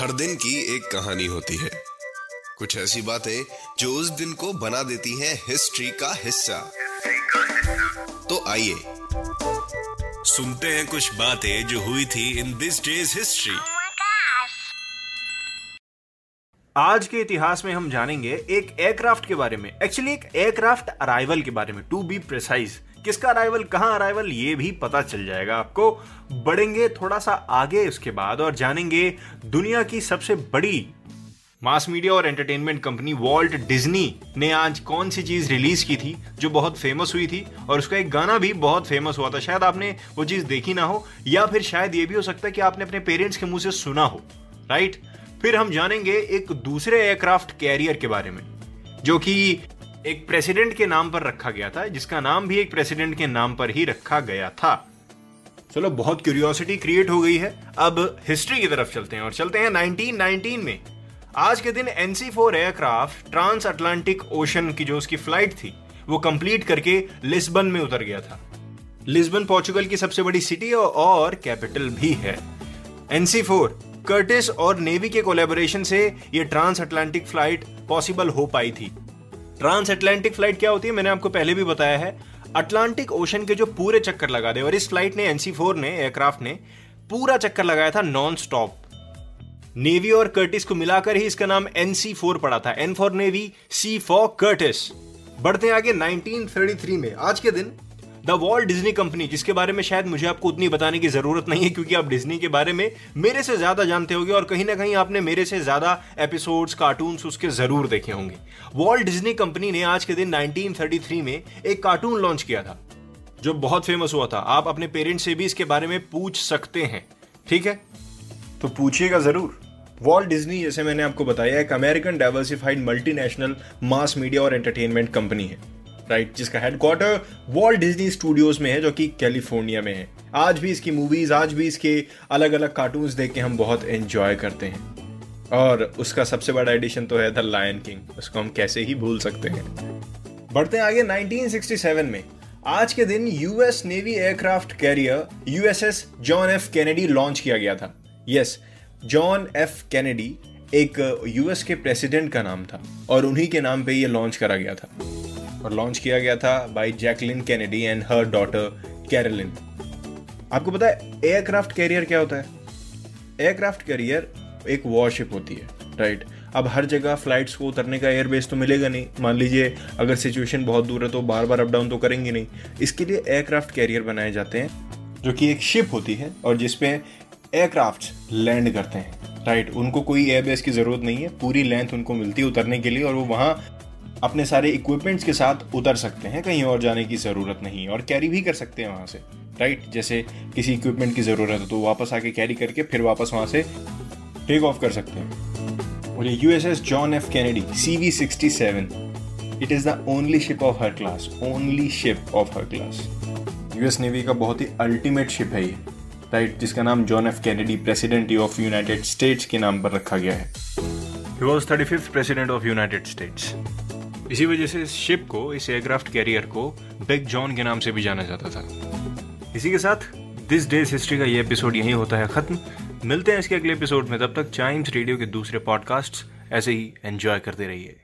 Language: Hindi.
हर दिन की एक कहानी होती है। कुछ ऐसी बातें जो उस दिन को बना देती हैं हिस्ट्री का हिस्सा। तो आइए सुनते हैं कुछ बातें जो हुई थी इन दिस डेज़ हिस्ट्री. आज के इतिहास में हम जानेंगे एक एयरक्राफ्ट के बारे में। एक्चुअली एक एयरक्राफ्ट अराइवल के बारे में टू बी प्रिसाइज किसका अराइवल कहाँ अराइवल ये भी पता चल जाएगा आपको। बढ़ेंगे थोड़ा सा आगे उसके बाद और जानेंगे दुनिया की सबसे बड़ी मास मीडिया और एंटरटेनमेंट कंपनी वॉल्ट डिज्नी ने आज कौन सी चीज़ रिलीज़ की थी, जो बहुत फ़ेमस हुई थी, और उसका एक गाना भी बहुत फ़ेमस हुआ था। शायद आपने वो चीज़ देखी ना हो, या फिर शायद ये भी हो सकता है कि आपने अपने पेरेंट्स के मुँह से सुना हो राइट फिर हम जानेंगे एक दूसरे एयरक्राफ्ट कैरियर के बारे में, जो कि एक प्रेसिडेंट के नाम पर रखा गया था, जिसका नाम भी एक प्रेसिडेंट के नाम पर ही रखा गया था। चलो, बहुत क्यूरियोसिटी क्रिएट हो गई है। अब हिस्ट्री की तरफ़ चलते हैं और चलते हैं 1919 में। आज के दिन NC four aircraft transatlantic ocean की जो उसकी फ़्लाइट थी, वो कंप्लीट करके लिस्बन में उतर गया था। लिस्बन पोर्चुगल की सबसे बड़ी सिटी और कैपिटल भी है। एनसी फोर कर्टिस और नेवी के कोलेबोरेशन से ये ट्रांस अटलांटिक फ़्लाइट पॉसिबल हो पाई थी। ट्रांस अटलांटिक फ़्लाइट क्या होती है, मैंने आपको पहले भी बताया है। अटलांटिक ओशन के जो पूरे चक्कर लगा दे, और इस फ़्लाइट ने एनसी फोर ने, एयरक्राफ्ट ने, पूरा चक्कर लगाया था नॉन स्टॉप नेवी और कर्टिस को मिलाकर ही इसका नाम एनसी फोर पड़ा था। N for navy, C for Curtiss. बढ़ते आगे 1933 में। आज के दिन द वॉल्ट डिज्नी कंपनी जिसके बारे में शायद मुझे आपको उतनी बताने की ज़रूरत नहीं है, क्योंकि आप डिज्नी के बारे में मेरे से ज़्यादा जानते होंगे और कहीं ना कहीं आपने मेरे से ज़्यादा एपिसोड्स कार्टून्स उसके ज़रूर देखे होंगे। वॉल्ट डिज्नी कंपनी ने आज के दिन 1933 में एक कार्टून लॉन्च किया था, जो बहुत फ़ेमस हुआ था। आप अपने पेरेंट्स से भी इसके बारे में पूछ सकते हैं, ठीक है? तो पूछिएगा ज़रूर। वॉल्ट डिज्नी जैसे मैंने आपको बताया, एक American diversified multinational mass media और एंटरटेनमेंट कंपनी है। राइट, जिसका हेडक्वार्टर वॉल्ट डिज्नी स्टूडियोज में है, जो कि कैलिफ़ोर्निया में है। आज भी इसकी मूवीज़ आज भी इसके अलग अलग कार्टून्स देख के हम बहुत एंजॉय करते हैं। और उसका सबसे बड़ा एडिशन तो है द लायन किंग उसको हम कैसे ही भूल सकते हैं। बढ़ते हैं आगे 1967 में। आज के दिन US navy aircraft carrier USS John F Kennedy launch किया गया था। यस जॉन एफ़ कैनेडी एक यूएस के प्रेसिडेंट का नाम था, और उन्हीं के नाम पे ये लॉन्च करा गया था। और लॉन्च किया गया था by Jacqueline Kennedy and her daughter Caroline आपको पता है एयरक्राफ्ट कैरियर क्या होता है? एयरक्राफ्ट कैरियर एक वॉरशिप होती है राइट अब हर जगह फ्लाइट्स को उतरने का एयरबेस तो मिलेगा नहीं। मान लीजिए, अगर सिचुएशन बहुत दूर है तो बार बार अप डाउन तो करेंगे नहीं। इसके लिए एयरक्राफ्ट कैरियर बनाए जाते हैं, जो कि एक शिप होती है और जिसपे एयरक्राफ्ट लैंड करते हैं राइट उनको कोई एयरबेस की ज़रूरत नहीं है। पूरी लेंथ उनको मिलती है उतरने के लिए और वो वहाँ अपने सारे इक्विपमेंट्स के साथ उतर सकते हैं, कहीं और जाने की ज़रूरत नहीं और कैरी भी कर सकते हैं वहाँ से राइट जैसे किसी इक्विपमेंट की ज़रूरत हो तो वापस आके कैरी करके फिर वापस वहाँ से टेक ऑफ़ कर सकते हैं। और ये U S S John F Kennedy C V sixty seven it is the only ship of her class only ship of her class US navy का बहुत ही अल्टीमेट शिप है ये राइट जिसका नाम John F Kennedy president of United States के नाम पर रखा गया है। He was thirty fifth president of United States इसी वजह से इस शिप को, इस एयरक्राफ्ट कैरियर को बिग जॉन के नाम से भी जाना जाता था। इसी के साथ दिस डेज़ हिस्ट्री का ये एपिसोड यहीं होता है खत्म। मिलते हैं इसके अगले एपिसोड में। तब तक चाइम्स रेडियो के दूसरे पॉडकास्ट ऐसे ही एंजॉय करते रहिए।